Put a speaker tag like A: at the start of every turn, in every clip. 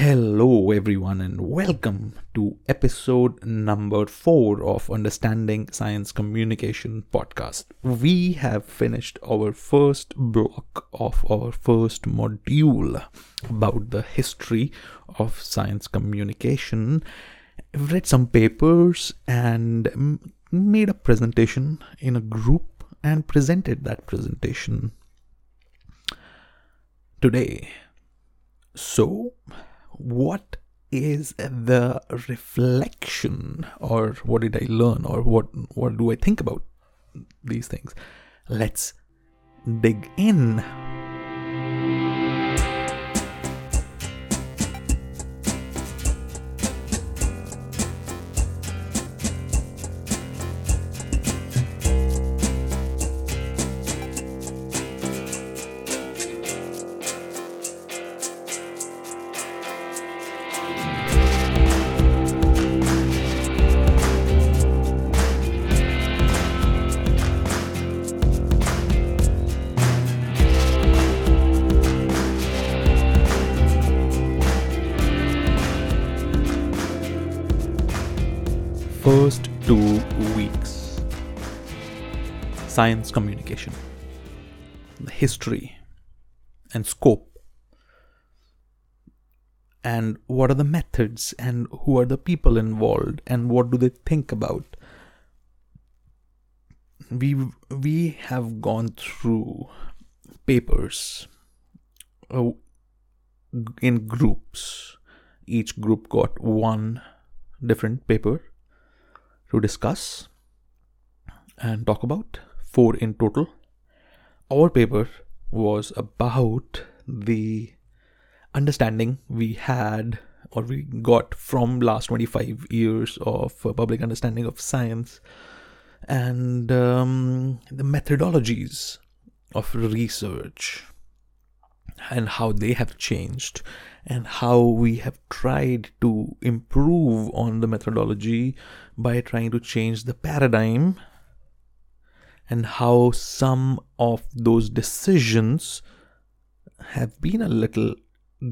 A: Hello, everyone, and welcome to episode number four of Understanding Science Communication podcast. We have finished our first block of our first module about the history of science communication. I've read some papers and made a presentation in a group and presented that presentation today. So, what is the reflection or what did i learn or what what do i think about these things? Let's dig in first two weeks science communication, the history and scope, and what are the methods, and who are the people involved, and what do they think about. We we have gone through papers uh, in groups. Each group got one different paper to discuss and talk about, four in total. Our paper was about the understanding we had or we got from last 25 years of uh, public understanding of science and um, the methodologies of research and how they have changed and how we have tried to improve on the methodology by trying to change the paradigm and how some of those decisions have been a little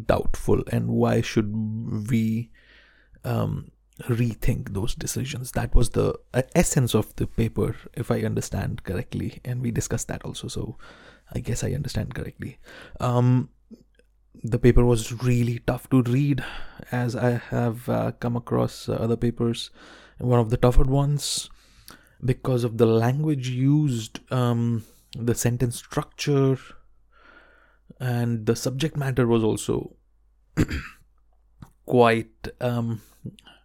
A: doubtful and why should we um, rethink those decisions. That was the uh, essence of the paper if i understand correctly and we discussed that also so i guess i understand correctly. Um, the paper was really tough to read as i have uh, come across uh, other papers. One of the tougher ones because of the language used um, the sentence structure and the subject matter was also quite um,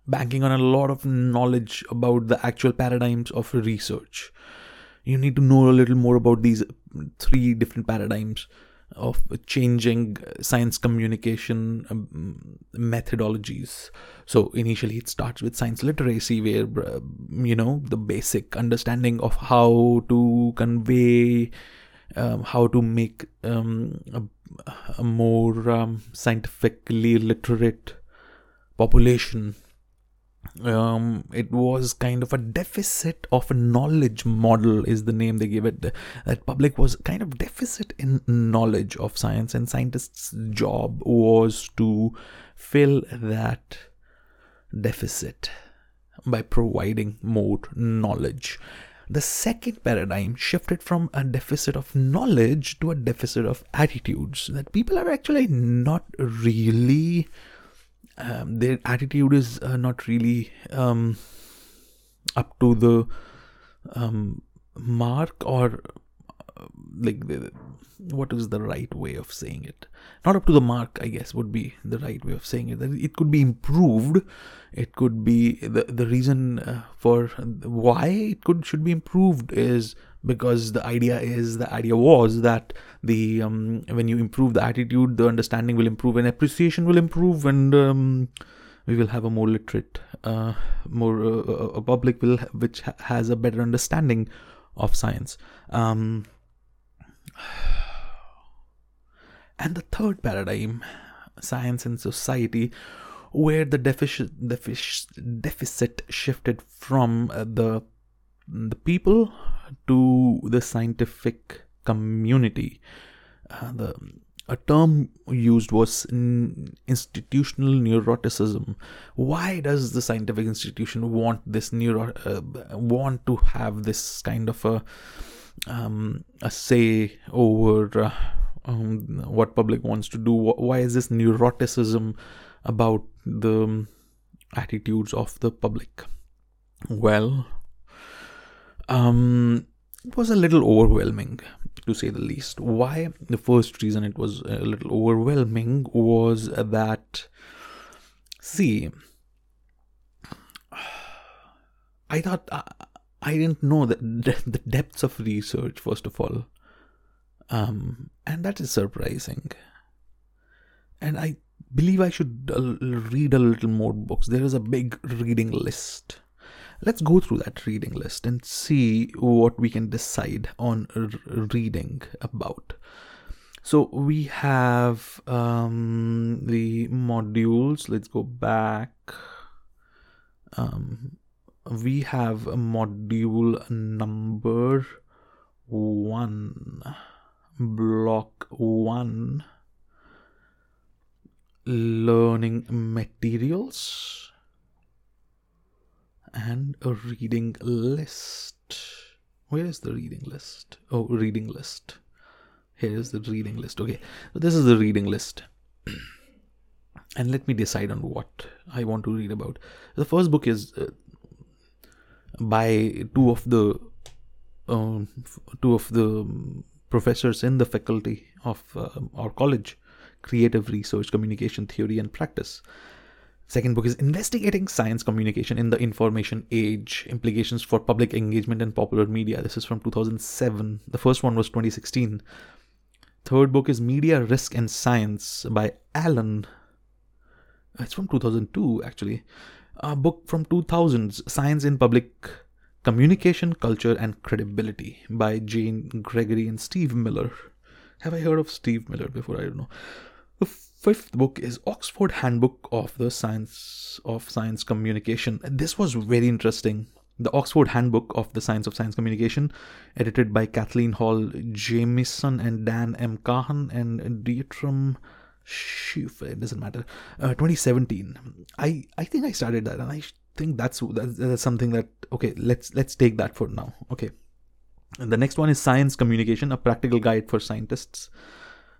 A: banking on a lot of knowledge about the actual paradigms of research. You need to know a little more about these three different paradigms of changing science communication um, methodologies. So initially, it starts with science literacy, where uh, you know the basic understanding of how to convey, um, how to make um, a, a, more um, scientifically literate population um, it was kind of a deficit of a knowledge model is the name they give it. That public was kind of deficit in knowledge of science and scientists job was to fill that deficit by providing more knowledge. The second paradigm shifted from a deficit of knowledge to a deficit of attitudes that people are actually not really um, their attitude is uh, not really um, up to the um, mark or uh, like the, what is the right way of saying it? Not up to the mark i guess would be the right way of saying it. That it could be improved. It could be the the reason uh, for why it could should be improved is because the idea is the idea was that the um, when you improve the attitude the understanding will improve and appreciation will improve and um, we will have a more literate uh, more uh, a public will which ha- has a better understanding of science. Um, and the third paradigm science and society where the deficit deficit, deficit shifted from uh, the the people to the scientific community. Uh, the a term used was institutional neuroticism. Why does the scientific institution want this neuro uh, want to have this kind of a um, a say over uh, um, what public wants to do? Why is this neuroticism about the attitudes of the public? Well, um, it was a little overwhelming to say the least. Why? The first reason it was a little overwhelming was that, see, I thought I, I didn't know the, the depths of research, first of all. Um, and that is surprising. And I believe I should uh, read a little more books. There is a big reading list let's go through that reading list and see what we can decide on r- reading about. So we have um, the modules. Let's go back. Um, we have a module number one, block one, learning materials and a reading list. Where is the reading list? Oh, reading list. Here is the reading list. Okay, so this is the reading list. and let me decide on what I want to read about. The first book is uh, by two of the um, two of the professors in the faculty of uh, our college, creative research, communication theory, and practice. Second book is Investigating Science Communication in the Information Age Implications for Public Engagement and Popular Media. This is from 2007. The first one was 2016. Third book is Media Risk and Science by Allan. It's from 2002, actually. A book from 2000s Science in Public Communication, Culture, and Credibility by Jane Gregory and Steve Miller. Have I heard of Steve Miller before? I don't know. Fifth book is Oxford Handbook of the Science of Science Communication. This was very interesting. The Oxford Handbook of the Science of Science Communication, edited by Kathleen Hall Jamieson and Dan M. Kahan and Dietram Schiff. It doesn't matter. Uh, 2017. I I think I started that, and I think that's, that's that's something that okay. Let's let's take that for now. Okay. And the next one is Science Communication: A Practical Guide for Scientists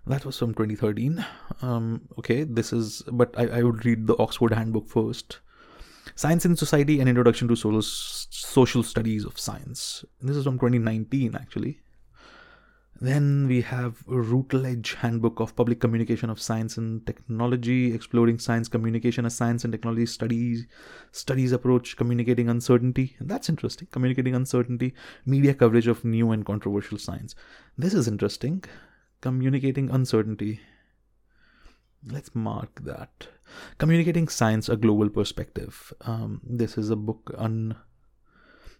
A: that was from 2013 um, okay this is but I, I would read the oxford handbook first science in society an introduction to social, social studies of science this is from 2019 actually then we have Routledge Handbook of Public Communication of Science and Technology, exploring science communication as science and technology studies, studies approach communicating uncertainty. And that's interesting. Communicating uncertainty, media coverage of new and controversial science. This is interesting communicating uncertainty. Let's mark that. Communicating Science, a Global Perspective. Um, this is a book on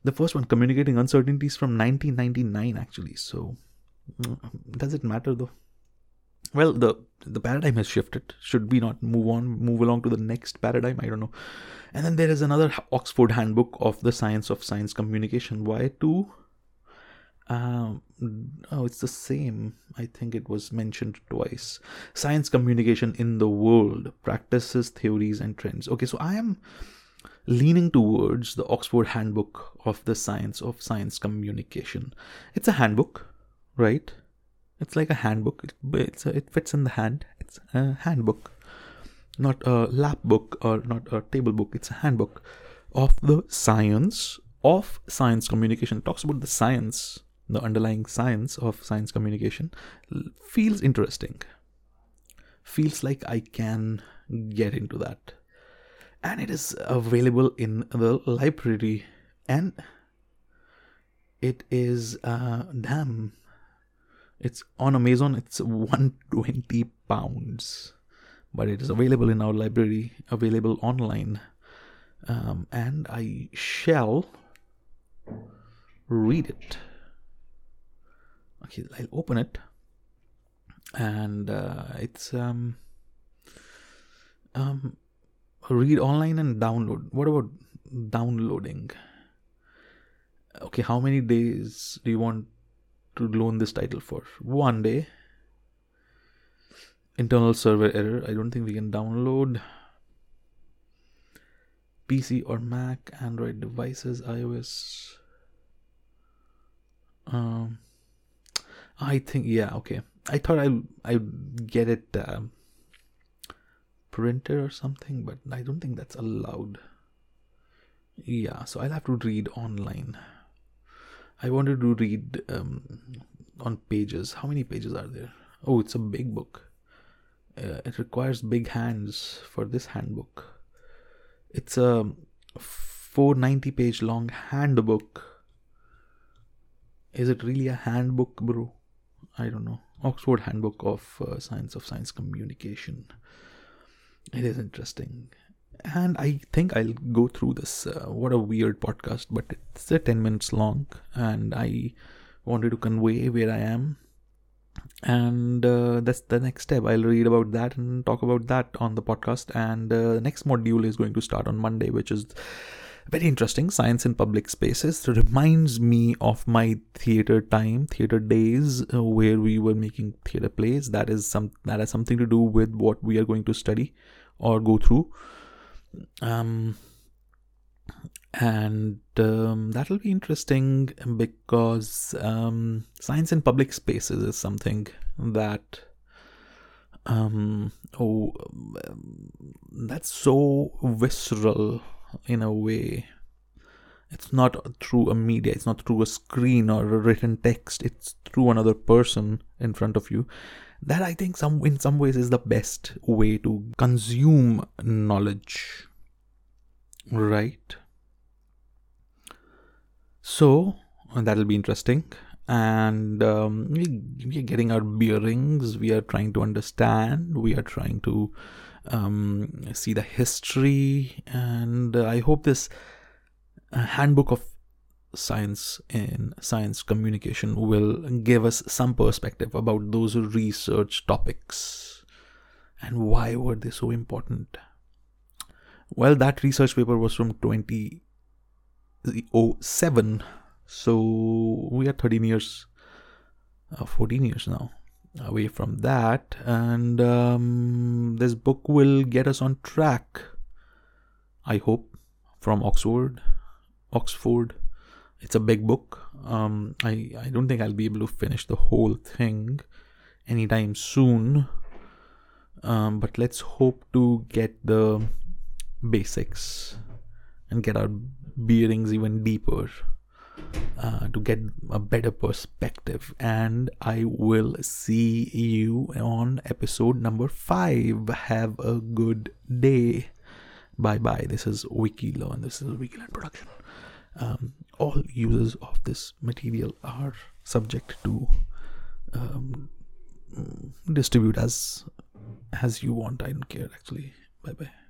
A: the first one, Communicating Uncertainties from 1999, actually. So, mm, does it matter though? Well, the the paradigm has shifted. Should we not move on, move along to the next paradigm? I don't know. And then there is another Oxford Handbook of the Science of Science Communication. Why two? Um, oh, it's the same. I think it was mentioned twice. Science communication in the world, practices, theories, and trends. Okay, so I am leaning towards the Oxford Handbook of the Science of Science Communication. It's a handbook, right? It's like a handbook. It's a, it fits in the hand. It's a handbook, not a lap book or not a table book. It's a handbook of the science of science communication. It talks about the science the underlying science of science communication feels interesting. Feels like I can get into that. And it is available in the library. And it is, uh, damn, it's on Amazon, it's 120 pounds. But it is available in our library, available online. Um, and I shall read it okay I'll open it and uh, it's um um read online and download what about downloading okay how many days do you want to loan this title for one day internal server error. I don't think we can download. PC or Mac, Android devices, iOS. Um, I think yeah, okay. I thought I I get it uh, printed or something, but I don't think that's allowed. Yeah, so I'll have to read online. I wanted to read um, on pages. How many pages are there? Oh, it's a big book. Uh, it requires big hands for this handbook. It's a 490 page long handbook. Is it really a handbook, bro? I don't know. Oxford Handbook of uh, Science of Science Communication. It is interesting. And I think I'll go through this. Uh, what a weird podcast, but it's uh, 10 minutes long. And I wanted to convey where I am and uh, that's the next step i'll read about that and talk about that on the podcast and uh, the next module is going to start on monday which is very interesting. Science in public spaces. Reminds me of my theater time theater days uh, where we were making theater plays. That is some that has something to do with what we are going to study or go through. Um and um, that'll be interesting because um, science in public spaces is something that um, oh um, that's so visceral in a way it's not through a media it's not through a screen or a written text it's through another person in front of you that i think some in some ways is the best way to consume knowledge right so that'll be interesting. And um, we, we, are getting our bearings. We are trying to understand. We are trying to um, see the history. And uh, I hope this uh, handbook of science in science communication will give us some perspective about those research topics and why were they so important well that research paper was from 2007 so we are 13 years uh, 14 years now away from that and um, this book will get us on track i hope from oxford oxford. It's a big book. Um, I, I don't think i'll be able to finish the whole thing anytime soon. Um, but let's hope to get the basics and get our bearings even deeper to get a better perspective. And I will see you on episode number five. Have a good day. Bye bye. This is WikiLearn. This is a WikiLearn production. Um, all users of this material are subject to um, distribute as as you want. I don't care actually. Bye bye.